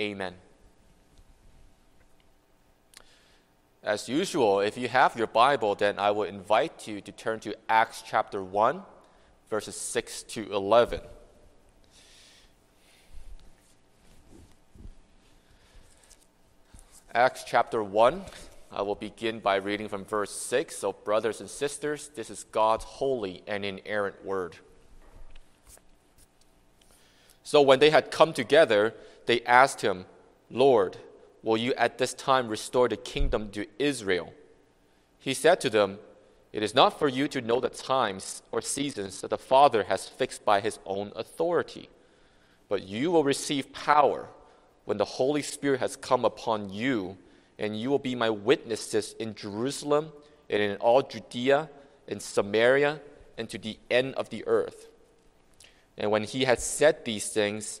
Amen. As usual, if you have your Bible, then I will invite you to turn to Acts chapter 1, verses 6 to 11. Acts chapter 1, I will begin by reading from verse 6. So, brothers and sisters, this is God's holy and inerrant word. So, when they had come together, they asked him, Lord, will you at this time restore the kingdom to Israel? He said to them, It is not for you to know the times or seasons that the Father has fixed by his own authority, but you will receive power when the Holy Spirit has come upon you, and you will be my witnesses in Jerusalem and in all Judea and Samaria and to the end of the earth. And when he had said these things,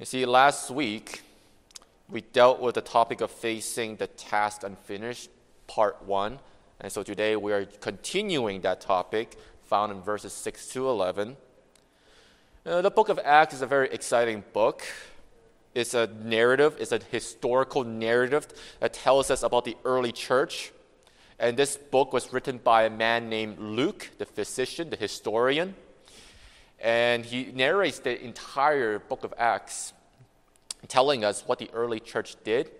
You see, last week we dealt with the topic of facing the task unfinished, part one. And so today we are continuing that topic found in verses 6 to 11. Uh, the book of Acts is a very exciting book. It's a narrative, it's a historical narrative that tells us about the early church. And this book was written by a man named Luke, the physician, the historian and he narrates the entire book of Acts, telling us what the early church did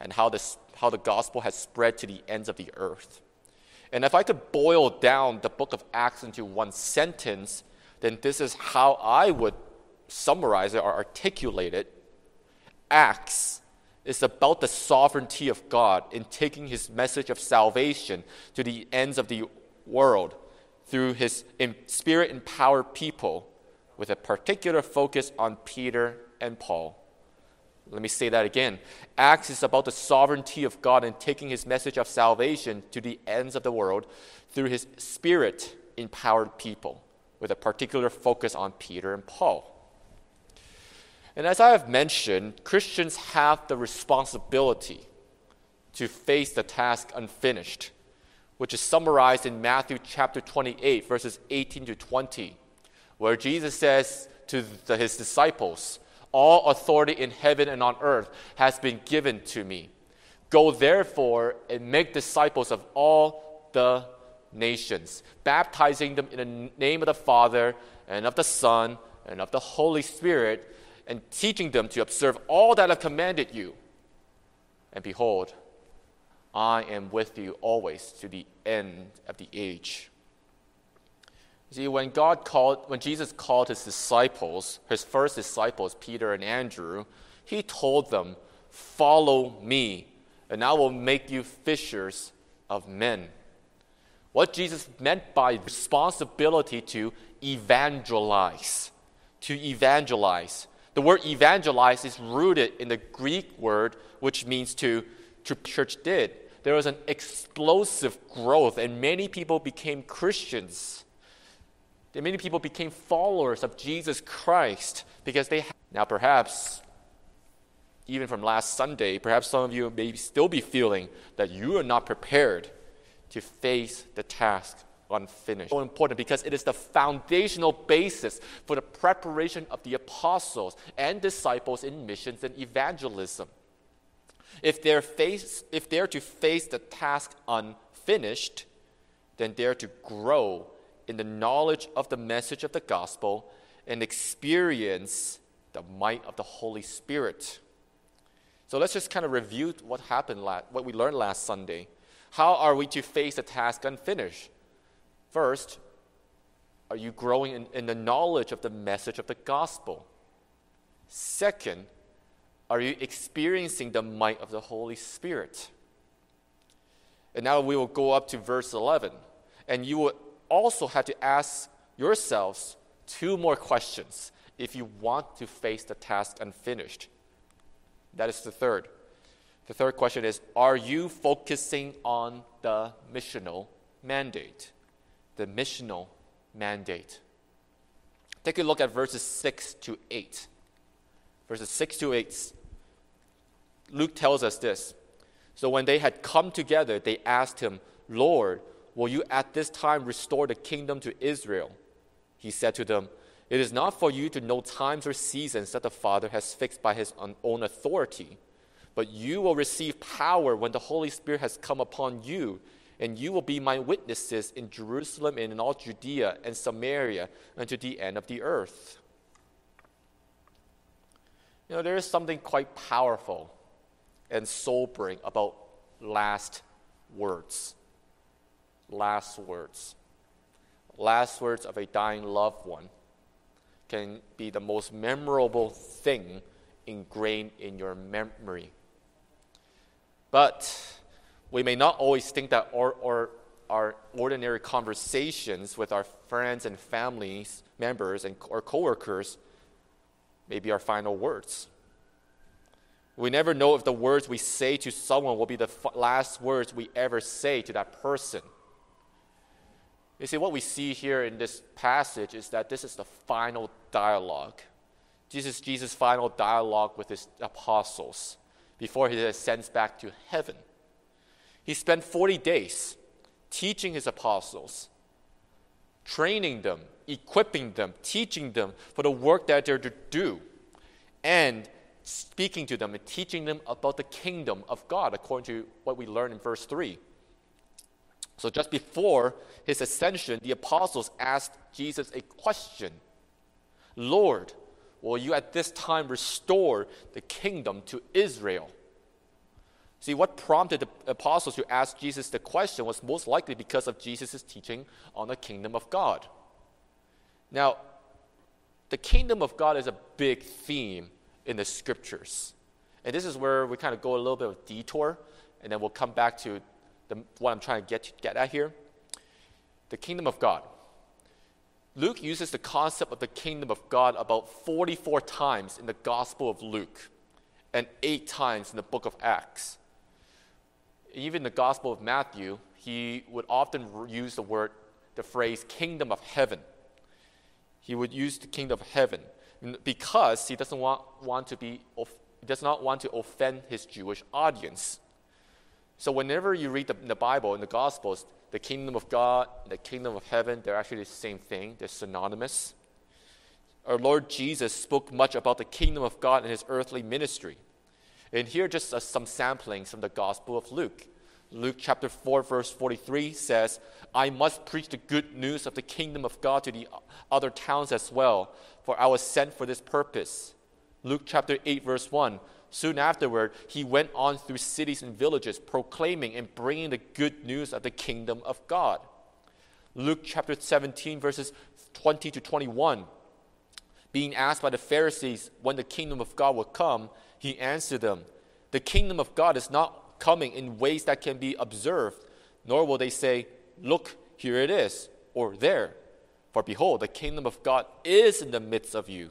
and how, this, how the gospel has spread to the ends of the earth. And if I could boil down the book of Acts into one sentence, then this is how I would summarize it or articulate it. Acts is about the sovereignty of God in taking his message of salvation to the ends of the world through his spirit empowered people with a particular focus on Peter and Paul. Let me say that again. Acts is about the sovereignty of God and taking his message of salvation to the ends of the world through his spirit empowered people with a particular focus on Peter and Paul. And as I have mentioned, Christians have the responsibility to face the task unfinished which is summarized in Matthew chapter 28, verses 18 to 20, where Jesus says to the, his disciples, All authority in heaven and on earth has been given to me. Go therefore and make disciples of all the nations, baptizing them in the name of the Father and of the Son and of the Holy Spirit, and teaching them to observe all that I've commanded you. And behold, I am with you always to the end of the age. See, when God called, when Jesus called his disciples, his first disciples, Peter and Andrew, he told them, Follow me, and I will make you fishers of men. What Jesus meant by responsibility to evangelize, to evangelize. The word evangelize is rooted in the Greek word which means to to church did. There was an explosive growth, and many people became Christians. Many people became followers of Jesus Christ because they. Now, perhaps, even from last Sunday, perhaps some of you may still be feeling that you are not prepared to face the task unfinished. So important because it is the foundational basis for the preparation of the apostles and disciples in missions and evangelism. If they're, face, if they're to face the task unfinished, then they're to grow in the knowledge of the message of the gospel and experience the might of the Holy Spirit. So let's just kind of review what happened, what we learned last Sunday. How are we to face the task unfinished? First, are you growing in, in the knowledge of the message of the gospel? Second, are you experiencing the might of the Holy Spirit? And now we will go up to verse 11. And you will also have to ask yourselves two more questions if you want to face the task unfinished? That is the third. The third question is Are you focusing on the missional mandate? The missional mandate. Take a look at verses 6 to 8. Verses 6 to 8. Luke tells us this. So when they had come together, they asked him, Lord, will you at this time restore the kingdom to Israel? He said to them, It is not for you to know times or seasons that the Father has fixed by his own authority, but you will receive power when the Holy Spirit has come upon you and you will be my witnesses in Jerusalem and in all Judea and Samaria and to the end of the earth. You know, there is something quite powerful and sobering about last words. Last words. Last words of a dying loved one can be the most memorable thing ingrained in your memory. But we may not always think that our, our, our ordinary conversations with our friends and families members and our coworkers may be our final words. We never know if the words we say to someone will be the last words we ever say to that person. You see, what we see here in this passage is that this is the final dialogue. Jesus' final dialogue with his apostles before he ascends back to heaven. He spent 40 days teaching his apostles, training them, equipping them, teaching them for the work that they're to do, and speaking to them and teaching them about the kingdom of God, according to what we learn in verse 3. So, just before his ascension, the apostles asked Jesus a question Lord, will you at this time restore the kingdom to Israel? See, what prompted the apostles to ask Jesus the question was most likely because of Jesus' teaching on the kingdom of God. Now, the kingdom of God is a big theme in the scriptures. And this is where we kind of go a little bit of detour, and then we'll come back to the, what I'm trying to get, get at here. The kingdom of God. Luke uses the concept of the kingdom of God about 44 times in the Gospel of Luke and eight times in the book of Acts even the Gospel of Matthew, he would often use the word, the phrase kingdom of heaven. He would use the kingdom of heaven because he doesn't want, want to be, does not want to offend his Jewish audience. So whenever you read the, the Bible in the Gospels, the kingdom of God, the kingdom of heaven, they're actually the same thing. They're synonymous. Our Lord Jesus spoke much about the kingdom of God in his earthly ministry. And here just uh, some samplings from the Gospel of Luke. Luke chapter 4, verse 43 says, I must preach the good news of the kingdom of God to the other towns as well, for I was sent for this purpose. Luke chapter 8, verse 1. Soon afterward, he went on through cities and villages, proclaiming and bringing the good news of the kingdom of God. Luke chapter 17, verses 20 to 21. Being asked by the Pharisees when the kingdom of God would come, he answered them, The kingdom of God is not coming in ways that can be observed, nor will they say, Look, here it is, or there. For behold, the kingdom of God is in the midst of you.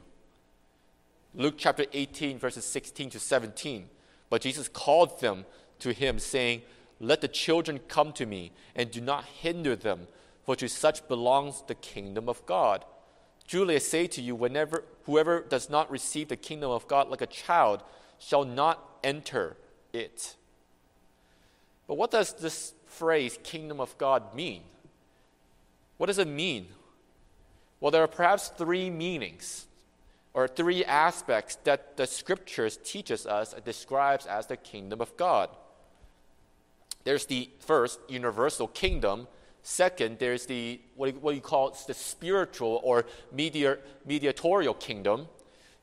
Luke chapter 18, verses 16 to 17. But Jesus called them to him, saying, Let the children come to me, and do not hinder them, for to such belongs the kingdom of God. Truly I say to you, whenever whoever does not receive the kingdom of God like a child shall not enter it. But what does this phrase, kingdom of God, mean? What does it mean? Well, there are perhaps three meanings or three aspects that the scriptures teaches us and describes as the kingdom of God. There's the first universal kingdom. Second, there's the what, what you call the spiritual or mediatorial kingdom.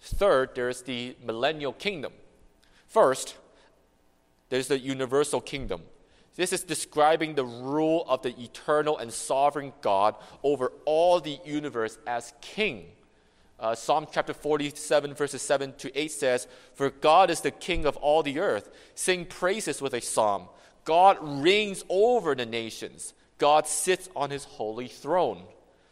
Third, there's the millennial kingdom. First, there's the universal kingdom. This is describing the rule of the eternal and sovereign God over all the universe as king. Uh, Psalm chapter 47, verses 7 to 8 says, For God is the king of all the earth. Sing praises with a psalm. God reigns over the nations. God sits on his holy throne.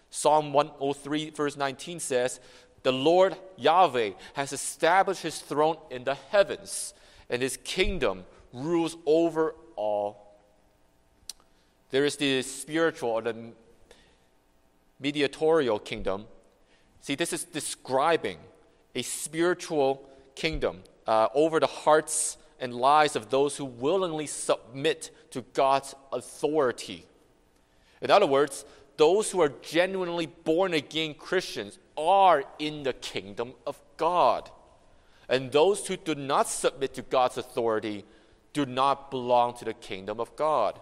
Psalm 103, verse 19 says, The Lord Yahweh has established his throne in the heavens, and his kingdom rules over all. There is the spiritual or the mediatorial kingdom. See, this is describing a spiritual kingdom uh, over the hearts and lives of those who willingly submit to God's authority. In other words, those who are genuinely born again Christians are in the kingdom of God. And those who do not submit to God's authority do not belong to the kingdom of God.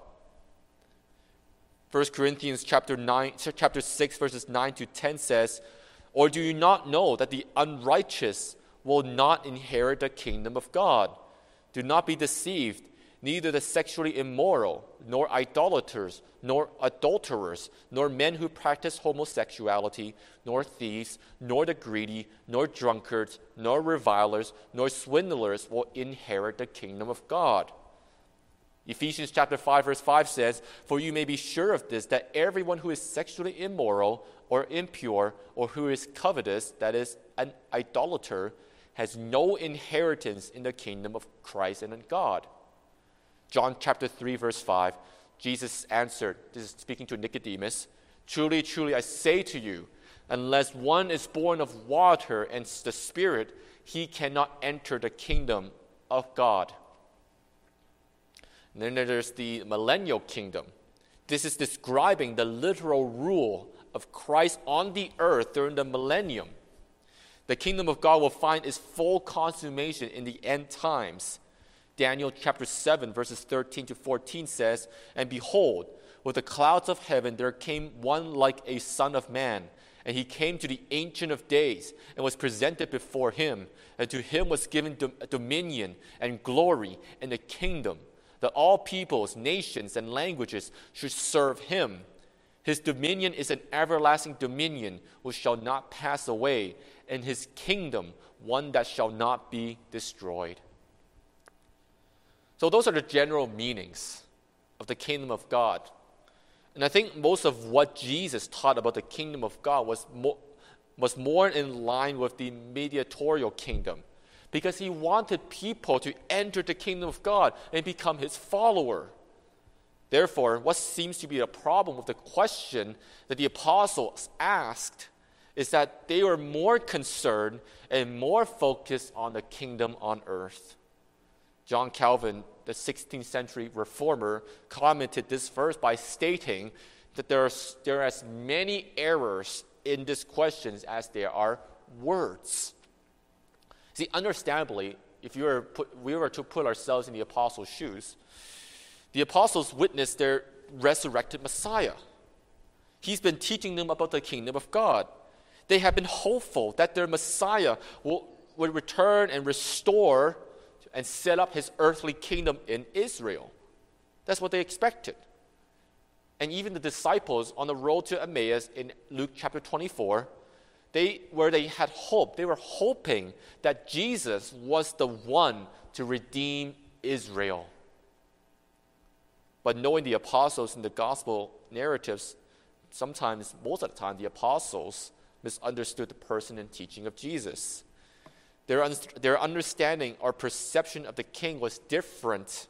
1 Corinthians chapter 9 chapter 6 verses 9 to 10 says, "Or do you not know that the unrighteous will not inherit the kingdom of God? Do not be deceived neither the sexually immoral, nor idolaters, nor adulterers, nor men who practice homosexuality, nor thieves, nor the greedy, nor drunkards, nor revilers, nor swindlers will inherit the kingdom of God. Ephesians chapter 5 verse 5 says, "For you may be sure of this that everyone who is sexually immoral or impure or who is covetous, that is an idolater, has no inheritance in the kingdom of Christ and in God." John chapter 3, verse 5, Jesus answered, this is speaking to Nicodemus, Truly, truly, I say to you, unless one is born of water and the Spirit, he cannot enter the kingdom of God. Then there's the millennial kingdom. This is describing the literal rule of Christ on the earth during the millennium. The kingdom of God will find its full consummation in the end times. Daniel chapter 7, verses 13 to 14 says, And behold, with the clouds of heaven there came one like a son of man. And he came to the Ancient of Days and was presented before him. And to him was given dominion and glory and a kingdom, that all peoples, nations, and languages should serve him. His dominion is an everlasting dominion which shall not pass away, and his kingdom one that shall not be destroyed. So, those are the general meanings of the kingdom of God. And I think most of what Jesus taught about the kingdom of God was more, was more in line with the mediatorial kingdom because he wanted people to enter the kingdom of God and become his follower. Therefore, what seems to be a problem with the question that the apostles asked is that they were more concerned and more focused on the kingdom on earth. John Calvin, the 16th century reformer, commented this verse by stating that there are, there are as many errors in this question as there are words. See, understandably, if you were put, we were to put ourselves in the apostles' shoes, the apostles witnessed their resurrected Messiah. He's been teaching them about the kingdom of God. They have been hopeful that their Messiah will, will return and restore and set up his earthly kingdom in Israel. That's what they expected. And even the disciples on the road to Emmaus in Luke chapter 24, they, where they had hope, they were hoping that Jesus was the one to redeem Israel. But knowing the apostles in the gospel narratives, sometimes, most of the time, the apostles misunderstood the person and teaching of Jesus. Their, un- their understanding or perception of the king was different,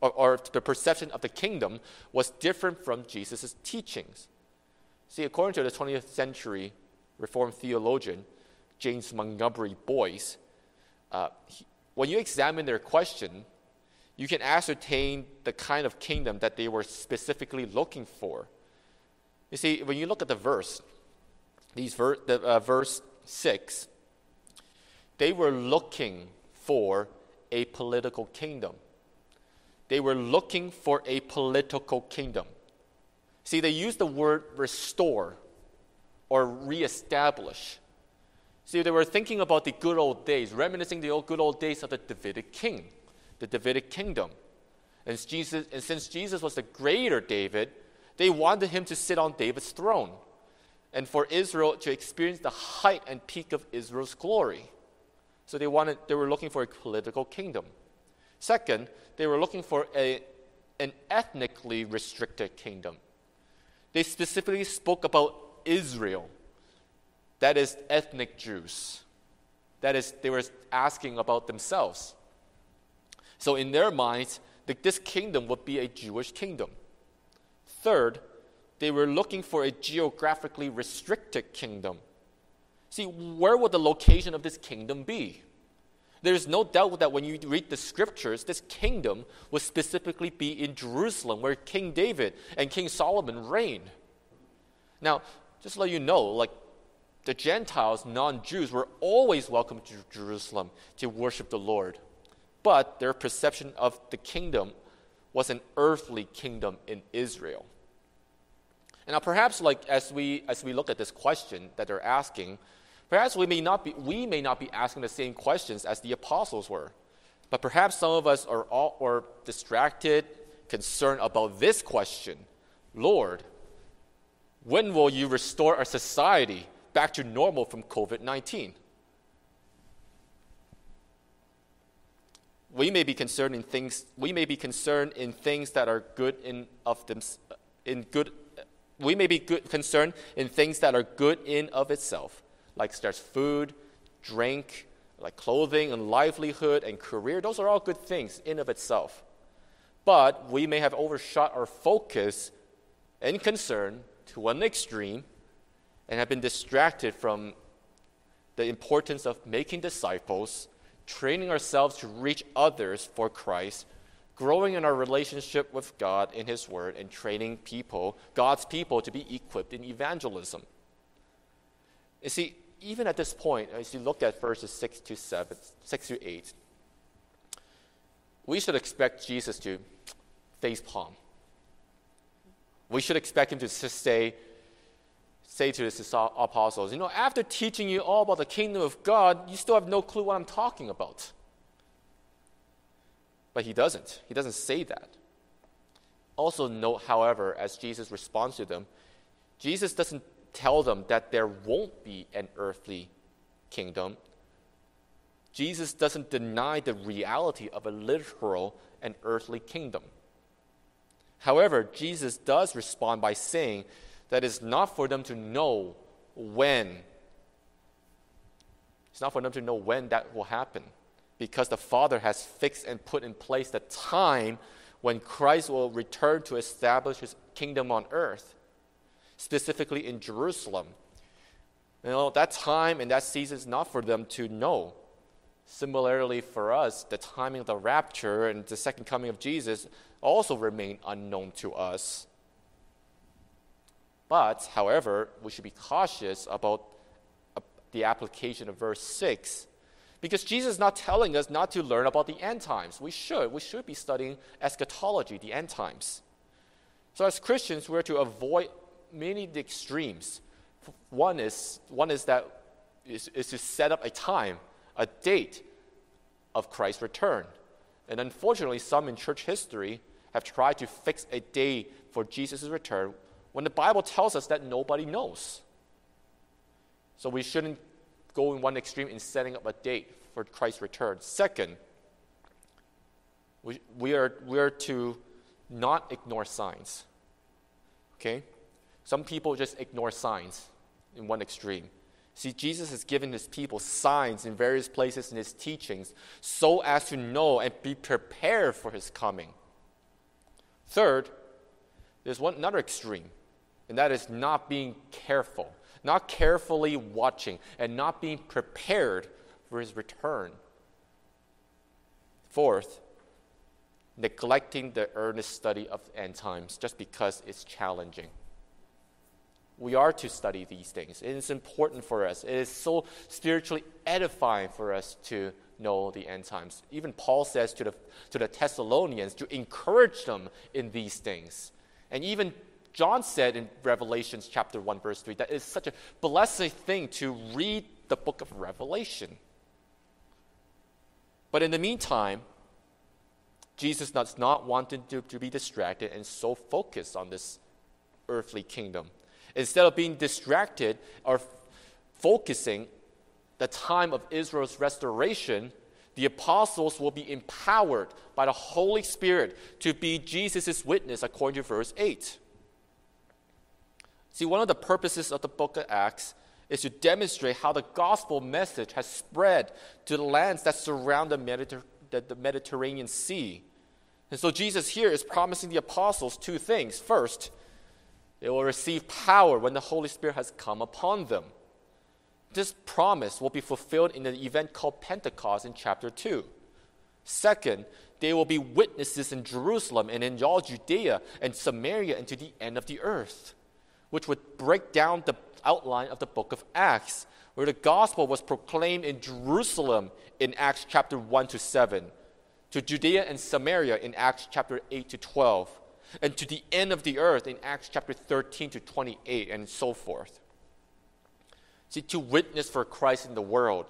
or, or the perception of the kingdom was different from Jesus' teachings. See, according to the 20th century Reformed theologian James Montgomery Boice, uh, he, when you examine their question, you can ascertain the kind of kingdom that they were specifically looking for. You see, when you look at the verse, these ver- the, uh, verse 6, they were looking for a political kingdom. They were looking for a political kingdom. See, they use the word restore or reestablish. See, they were thinking about the good old days, reminiscing the old good old days of the Davidic king, the Davidic kingdom. And, Jesus, and since Jesus was the greater David, they wanted him to sit on David's throne and for Israel to experience the height and peak of Israel's glory. So they, wanted, they were looking for a political kingdom. Second, they were looking for a, an ethnically restricted kingdom. They specifically spoke about Israel. that is ethnic Jews. That is, they were asking about themselves. So, in their minds, this kingdom would be a Jewish kingdom. Third, they were looking for a geographically restricted kingdom. See, where would the location of this kingdom be? There is no doubt that when you read the scriptures, this kingdom would specifically be in Jerusalem, where King David and King Solomon reigned. Now, just to let you know, like the Gentiles, non Jews, were always welcome to Jerusalem to worship the Lord. But their perception of the kingdom was an earthly kingdom in Israel. And now perhaps like as we as we look at this question that they're asking, perhaps we may not be we may not be asking the same questions as the apostles were. But perhaps some of us are all or distracted, concerned about this question. Lord, when will you restore our society back to normal from COVID 19? We may be concerned in things we may be concerned in things that are good in of them in good we may be good, concerned in things that are good in of itself, like there's food, drink, like clothing and livelihood and career. Those are all good things in of itself. But we may have overshot our focus and concern to one extreme and have been distracted from the importance of making disciples, training ourselves to reach others for Christ, growing in our relationship with God in His Word, and training people, God's people, to be equipped in evangelism. You see, even at this point, as you look at verses 6 to 7, 6 to 8, we should expect Jesus to face palm. We should expect him to say, say to his apostles, you know, after teaching you all about the kingdom of God, you still have no clue what I'm talking about. But he doesn't. He doesn't say that. Also, note, however, as Jesus responds to them, Jesus doesn't tell them that there won't be an earthly kingdom. Jesus doesn't deny the reality of a literal and earthly kingdom. However, Jesus does respond by saying that it's not for them to know when. It's not for them to know when that will happen because the Father has fixed and put in place the time when Christ will return to establish his kingdom on earth, specifically in Jerusalem. You know, that time and that season is not for them to know. Similarly, for us, the timing of the rapture and the second coming of Jesus also remain unknown to us. But, however, we should be cautious about uh, the application of verse 6 because Jesus is not telling us not to learn about the end times. We should. We should be studying eschatology, the end times. So as Christians, we're to avoid many of the extremes. One is, one is that is, is to set up a time, a date of Christ's return. And unfortunately, some in church history have tried to fix a day for Jesus' return when the Bible tells us that nobody knows. So we shouldn't go in one extreme in setting up a date for Christ's return. Second, we, we, are, we are to not ignore signs. Okay? Some people just ignore signs in one extreme. See, Jesus has given his people signs in various places in his teachings so as to know and be prepared for his coming. Third, there's one another extreme, and that is not being careful not carefully watching, and not being prepared for his return. Fourth, neglecting the earnest study of end times just because it's challenging. We are to study these things. It is important for us. It is so spiritually edifying for us to know the end times. Even Paul says to the, to the Thessalonians to encourage them in these things. And even John said in Revelations chapter 1 verse 3 that it's such a blessed thing to read the book of Revelation. But in the meantime, Jesus does not want to, to be distracted and so focused on this earthly kingdom. Instead of being distracted or f- focusing the time of Israel's restoration, the apostles will be empowered by the Holy Spirit to be Jesus' witness, according to verse 8. See, one of the purposes of the book of Acts is to demonstrate how the gospel message has spread to the lands that surround the, Mediter- the, the Mediterranean Sea. And so Jesus here is promising the apostles two things. First, they will receive power when the Holy Spirit has come upon them. This promise will be fulfilled in an event called Pentecost in chapter 2. Second, they will be witnesses in Jerusalem and in all Judea and Samaria and to the end of the earth, which would break down the outline of the book of Acts, where the gospel was proclaimed in Jerusalem in Acts chapter 1 to 7, to Judea and Samaria in Acts chapter 8 to 12, and to the end of the earth in Acts chapter 13 to 28, and so forth. See, to witness for Christ in the world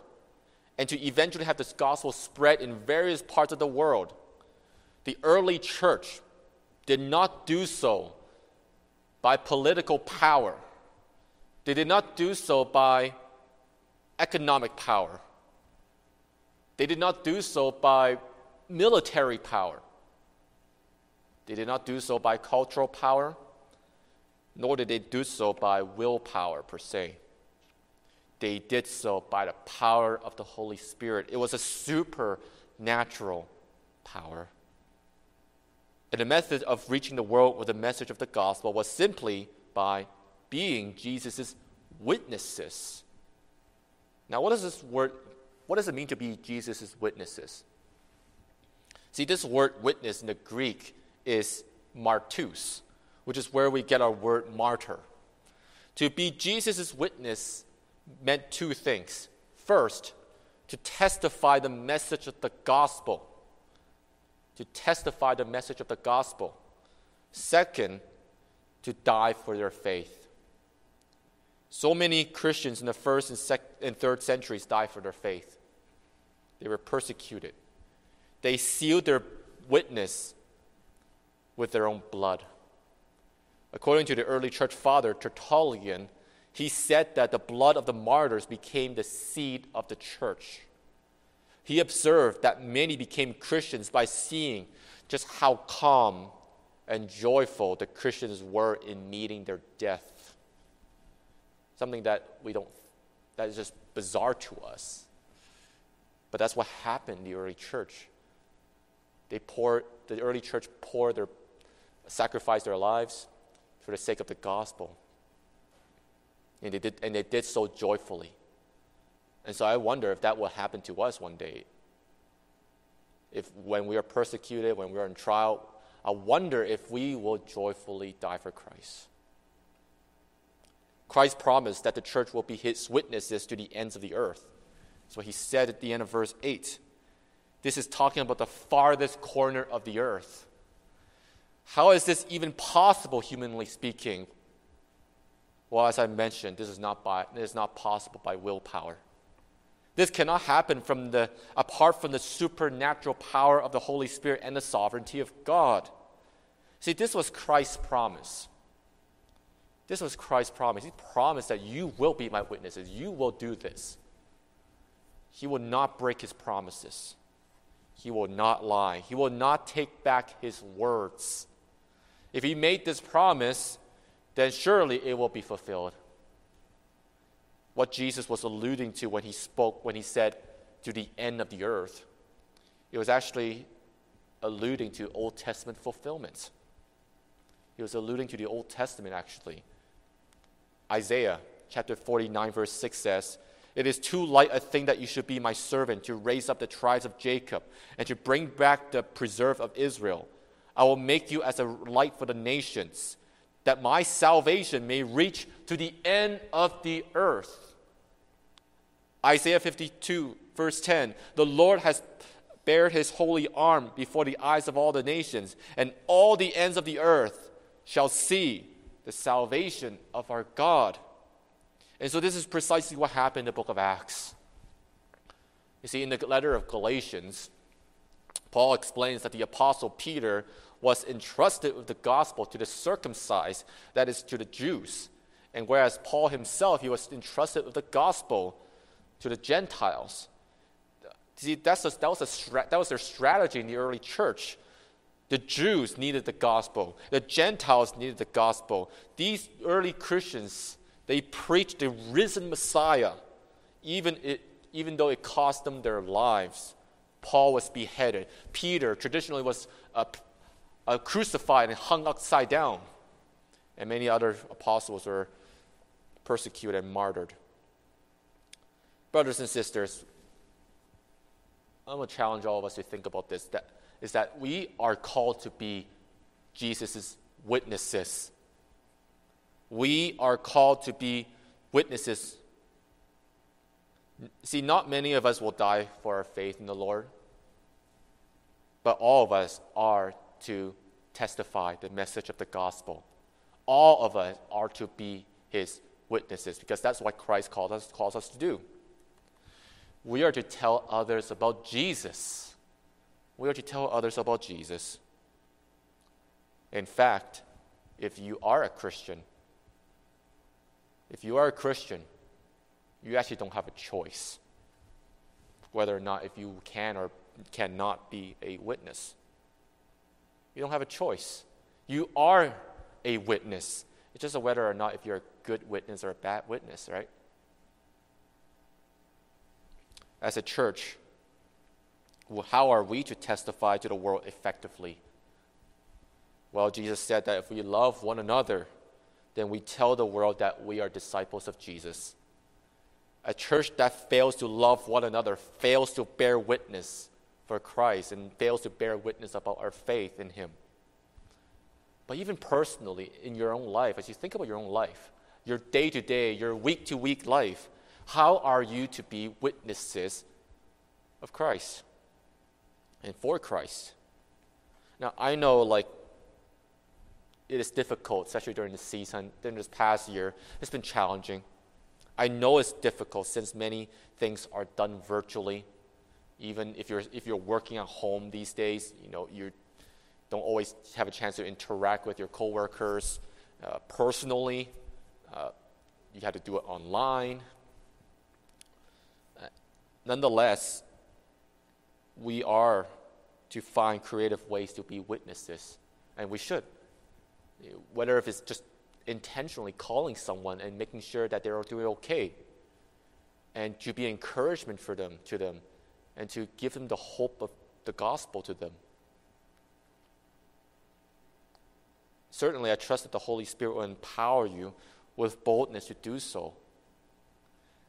and to eventually have this gospel spread in various parts of the world, the early church did not do so by political power. They did not do so by economic power. They did not do so by military power. They did not do so by cultural power, nor did they do so by willpower per se they did so by the power of the Holy Spirit. It was a supernatural power. And the method of reaching the world with the message of the gospel was simply by being Jesus' witnesses. Now, what does this word, what does it mean to be Jesus' witnesses? See, this word witness in the Greek is martus, which is where we get our word martyr. To be Jesus' witness meant two things. First, to testify the message of the gospel. To testify the message of the gospel. Second, to die for their faith. So many Christians in the first and, sec- and third centuries died for their faith. They were persecuted. They sealed their witness with their own blood. According to the early church father, Tertullian, he said that the blood of the martyrs became the seed of the church. He observed that many became Christians by seeing just how calm and joyful the Christians were in meeting their death. Something that we don't, that is just bizarre to us. But that's what happened in the early church. They poured, the early church poured their, sacrificed their lives for the sake of the gospel. And they did, and they did so joyfully. And so I wonder if that will happen to us one day. If when we are persecuted, when we are in trial, I wonder if we will joyfully die for Christ. Christ promised that the church will be his witnesses to the ends of the earth. So he said at the end of verse 8. This is talking about the farthest corner of the earth. How is this even possible, humanly speaking? Well, as I mentioned, this is not, by, this is not possible by willpower. This cannot happen from the, apart from the supernatural power of the Holy Spirit and the sovereignty of God. See, this was Christ's promise. This was Christ's promise. He promised that you will be my witnesses. You will do this. He will not break his promises. He will not lie. He will not take back his words. If he made this promise, then surely it will be fulfilled. What Jesus was alluding to when he spoke, when he said, to the end of the earth, it was actually alluding to Old Testament fulfillments. He was alluding to the Old Testament, actually. Isaiah chapter 49, verse 6 says, It is too light a thing that you should be my servant to raise up the tribes of Jacob and to bring back the preserve of Israel. I will make you as a light for the nations that my salvation may reach to the end of the earth. Isaiah 52, verse 10 The Lord has bared his holy arm before the eyes of all the nations, and all the ends of the earth shall see the salvation of our God. And so, this is precisely what happened in the book of Acts. You see, in the letter of Galatians, Paul explains that the apostle Peter was entrusted with the gospel to the circumcised, that is, to the Jews. And whereas Paul himself, he was entrusted with the gospel to the Gentiles. See, that's a, that, was a, that was their strategy in the early church. The Jews needed the gospel, the Gentiles needed the gospel. These early Christians, They preached the risen Messiah, even, it, even though it cost them their lives. Paul was beheaded. Peter traditionally was uh, uh, crucified and hung upside down. And many other apostles were persecuted and martyred. Brothers and sisters, I'm going to challenge all of us to think about this that, is that we are called to be Jesus' witnesses. We are called to be witnesses. See, not many of us will die for our faith in the Lord, but all of us are to testify the message of the gospel. All of us are to be his witnesses because that's what Christ calls us, calls us to do. We are to tell others about Jesus. We are to tell others about Jesus. In fact, if you are a Christian, if you are a Christian, you actually don't have a choice whether or not if you can or cannot be a witness. You don't have a choice. You are a witness. It's just a whether or not if you're a good witness or a bad witness, right? As a church, how are we to testify to the world effectively? Well, Jesus said that if we love one another, then we tell the world that we are disciples of Jesus. A church that fails to love one another fails to bear witness for Christ and fails to bear witness about our faith in Him. But even personally, in your own life, as you think about your own life, your day to day, your week to week life, how are you to be witnesses of Christ and for Christ? Now, I know, like, it is difficult, especially during the season, during this past year. It's been challenging. I know it's difficult since many things are done virtually. Even if you're, if you're working at home these days, you know, you don't always have a chance to interact with your coworkers uh, personally. Uh, you have to do it online. Uh, nonetheless, we are to find creative ways to be witnesses, and we should whether if it's just intentionally calling someone and making sure that they're doing okay, and to be encouragement for them to them, and to give them the hope of the gospel to them. Certainly, I trust that the Holy Spirit will empower you with boldness to do so.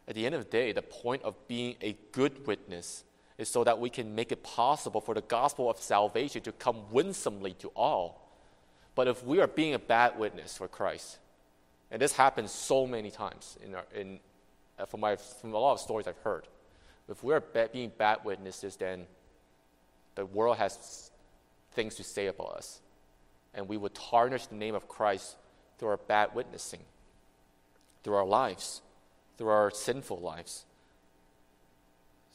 At the end of the day, the point of being a good witness is so that we can make it possible for the gospel of salvation to come winsomely to all. But if we are being a bad witness for Christ, and this happens so many times in, our, in uh, from, my, from a lot of stories I've heard, if we are being bad witnesses, then the world has things to say about us. And we would tarnish the name of Christ through our bad witnessing, through our lives, through our sinful lives.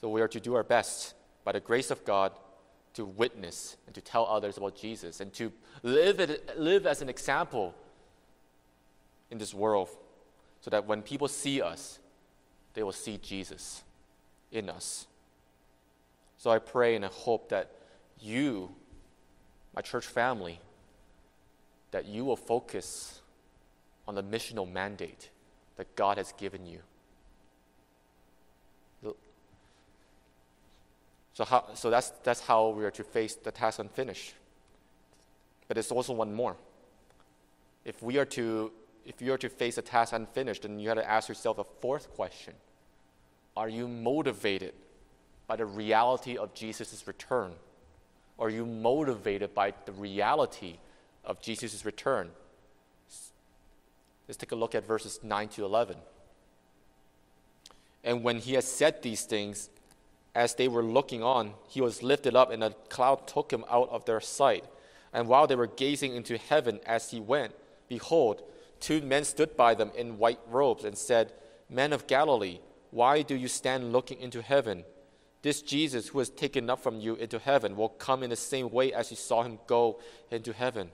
So we are to do our best by the grace of God to witness and to tell others about Jesus and to live, it, live as an example in this world so that when people see us, they will see Jesus in us. So I pray and I hope that you, my church family, that you will focus on the missional mandate that God has given you. So, how, so that's, that's how we are to face the task unfinished. But there's also one more. If we are to, if you are to face a task unfinished, then you have to ask yourself a fourth question. Are you motivated by the reality of Jesus' return? Are you motivated by the reality of Jesus' return? Let's take a look at verses 9 to 11. And when he had said these things, as they were looking on, he was lifted up, and a cloud took him out of their sight. And while they were gazing into heaven as he went, behold, two men stood by them in white robes and said, Men of Galilee, why do you stand looking into heaven? This Jesus who was taken up from you into heaven will come in the same way as you saw him go into heaven.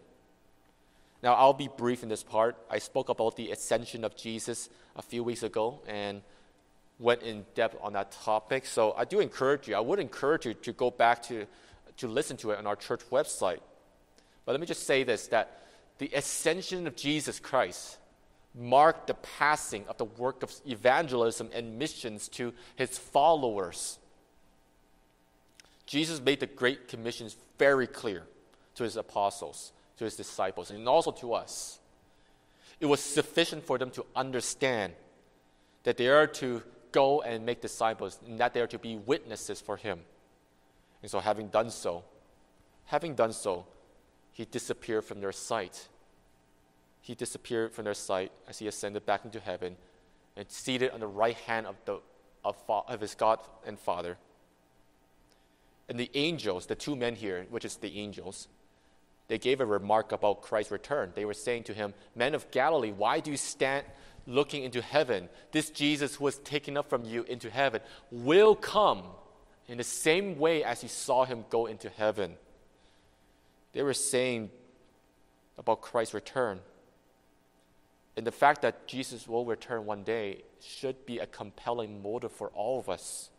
Now, I'll be brief in this part. I spoke about the ascension of Jesus a few weeks ago, and went in depth on that topic. So I do encourage you, I would encourage you to go back to, to listen to it on our church website. But let me just say this that the ascension of Jesus Christ marked the passing of the work of evangelism and missions to his followers. Jesus made the Great Commissions very clear to his apostles, to his disciples, and also to us. It was sufficient for them to understand that they are to go and make disciples, and that they are to be witnesses for him. And so, having done so, having done so, he disappeared from their sight. He disappeared from their sight as he ascended back into heaven and seated on the right hand of, the, of, of his God and Father. And the angels, the two men here, which is the angels, they gave a remark about Christ's return. They were saying to him, Men of Galilee, why do you stand looking into heaven? This Jesus who was taken up from you into heaven will come in the same way as you saw him go into heaven. They were saying about Christ's return. And the fact that Jesus will return one day should be a compelling motive for all of us.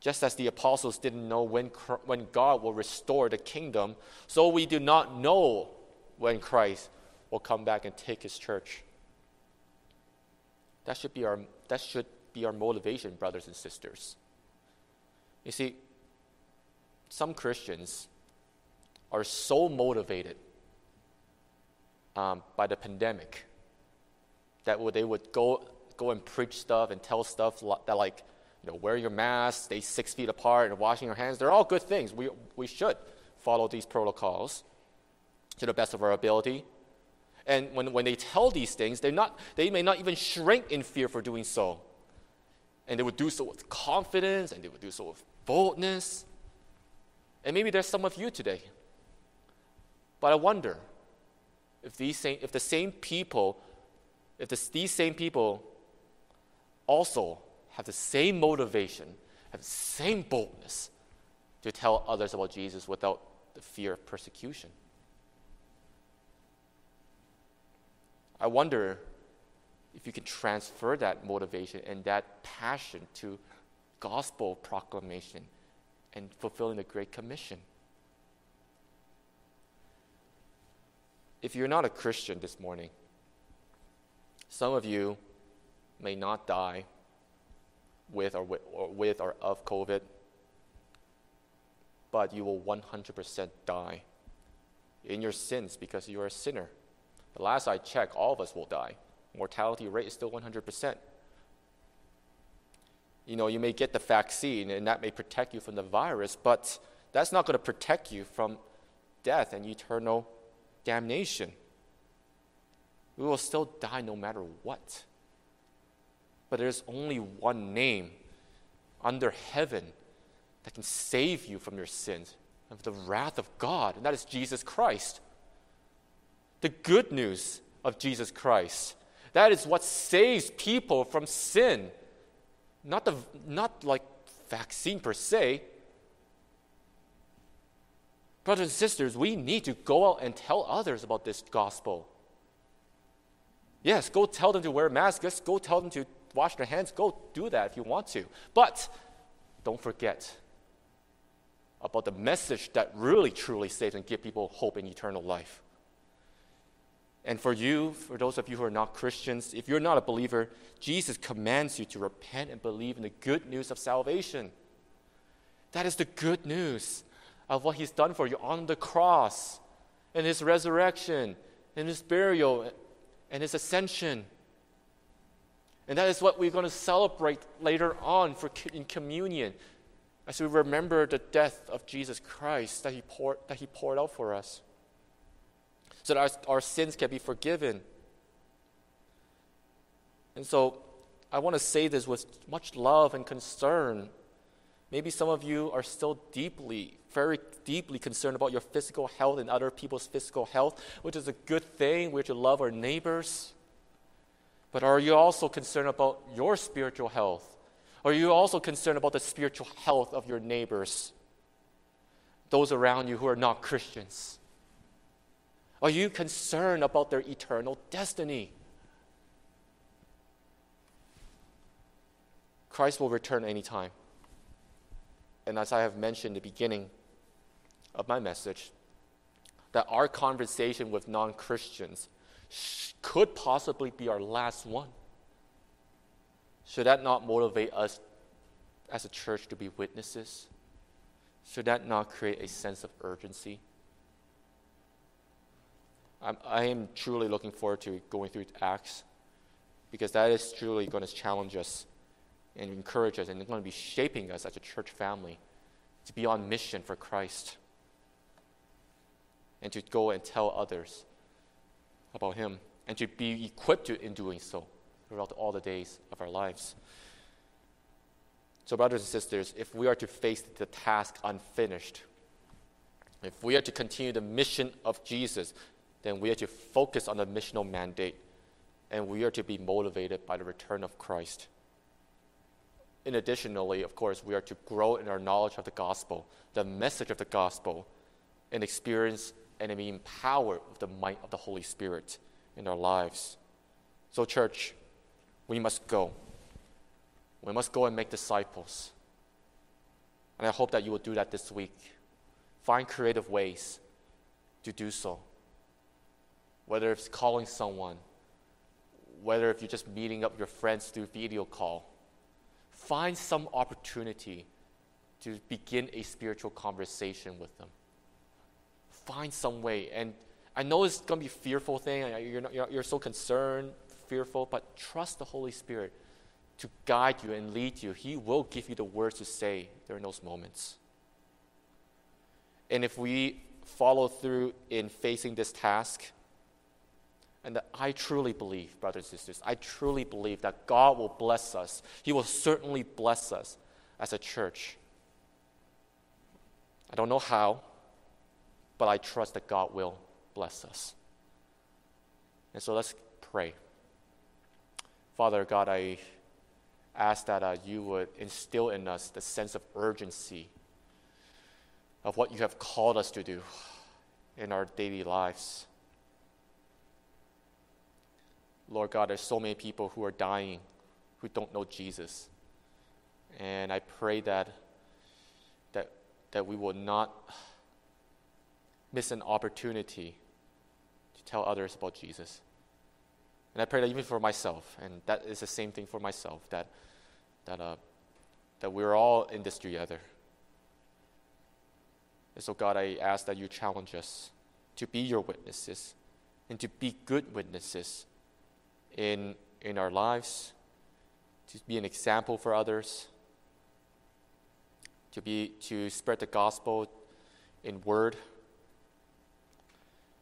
Just as the apostles didn't know when, when God will restore the kingdom, so we do not know when Christ will come back and take his church. That should be our, that should be our motivation, brothers and sisters. You see, some Christians are so motivated um, by the pandemic that would, they would go, go and preach stuff and tell stuff that, like, you know, wear your mask, stay six feet apart, and washing your hands. They're all good things. We, we should follow these protocols to the best of our ability. And when, when they tell these things, they're not, they may not even shrink in fear for doing so. And they would do so with confidence, and they would do so with boldness. And maybe there's some of you today but I wonder if, these same, if the same people, if the, these same people also have the same motivation, have the same boldness to tell others about Jesus without the fear of persecution. I wonder if you can transfer that motivation and that passion to gospel proclamation and fulfilling the Great Commission. If you're not a Christian this morning, some of you may not die with or with or, with or of COVID, but you will 100% die in your sins because you are a sinner. The last I checked, all of us will die. Mortality rate is still 100%. You know, you may get the vaccine and that may protect you from the virus, but that's not going to protect you from death and eternal damnation. We will still die no matter what. But there's only one name under heaven that can save you from your sins and the wrath of God, and that is Jesus Christ. The good news of Jesus Christ. That is what saves people from sin. Not, the, not like vaccine per se, Brothers and sisters, we need to go out and tell others about this gospel. Yes, go tell them to wear masks. Go tell them to wash their hands. Go do that if you want to. But don't forget about the message that really truly saves and gives people hope in eternal life. And for you, for those of you who are not Christians, if you're not a believer, Jesus commands you to repent and believe in the good news of salvation. That is the good news of what He's done for you on the cross, and His resurrection, and His burial, and His ascension. And that is what we're going to celebrate later on for, in communion as we remember the death of Jesus Christ that He poured, that he poured out for us so that our, our sins can be forgiven. And so I want to say this with much love and concern. Maybe some of you are still deeply very deeply concerned about your physical health and other people's physical health, which is a good thing. We're to love our neighbors. But are you also concerned about your spiritual health? Are you also concerned about the spiritual health of your neighbors? Those around you who are not Christians? Are you concerned about their eternal destiny? Christ will return anytime. And as I have mentioned in the beginning, of my message that our conversation with non Christians could possibly be our last one. Should that not motivate us as a church to be witnesses? Should that not create a sense of urgency? I'm, I am truly looking forward to going through Acts because that is truly going to challenge us and encourage us and it's going to be shaping us as a church family to be on mission for Christ and to go and tell others about Him and to be equipped in doing so throughout all the days of our lives. So, brothers and sisters, if we are to face the task unfinished, if we are to continue the mission of Jesus, then we are to focus on the missional mandate and we are to be motivated by the return of Christ. In additionally, of course, we are to grow in our knowledge of the gospel, the message of the gospel, and experience and be empowered with the might of the Holy Spirit in our lives. So, church, we must go. We must go and make disciples. And I hope that you will do that this week. Find creative ways to do so. Whether it's calling someone, whether if you're just meeting up your friends through video call, find some opportunity to begin a spiritual conversation with them. Find some way. And I know it's going to be a fearful thing. You're, not, you're, you're so concerned, fearful, but trust the Holy Spirit to guide you and lead you. He will give you the words to say during those moments. And if we follow through in facing this task, and I truly believe, brothers and sisters, I truly believe that God will bless us. He will certainly bless us as a church. I don't know how, but I trust that God will bless us. And so let's pray. Father God, I ask that uh, you would instill in us the sense of urgency of what you have called us to do in our daily lives. Lord God, there's so many people who are dying who don't know Jesus. And I pray that, that, that we will not miss an opportunity to tell others about Jesus. And I pray that even for myself, and that is the same thing for myself, that, that, uh, that we're all in this together. And so, God, I ask that you challenge us to be your witnesses and to be good witnesses in, in our lives, to be an example for others, to, be, to spread the gospel in word,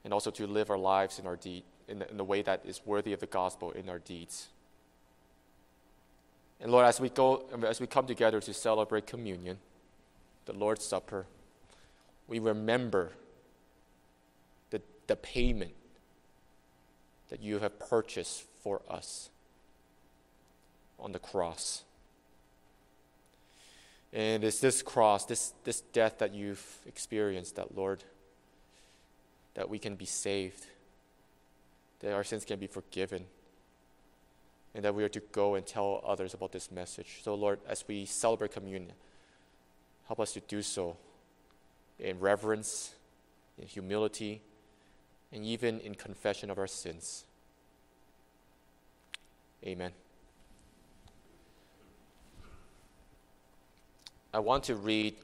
and also to live our lives in, our deed, in, the, in the way that is worthy of the gospel in our deeds. And Lord, as we go, as we come together to celebrate communion, the Lord's Supper, we remember the, the payment that you have purchased for us on the cross. And it's this cross, this, this death that you've experienced, that Lord, that we can be saved, that our sins can be forgiven, and that we are to go and tell others about this message. So, Lord, as we celebrate communion, help us to do so in reverence, in humility, and even in confession of our sins. Amen. I want to read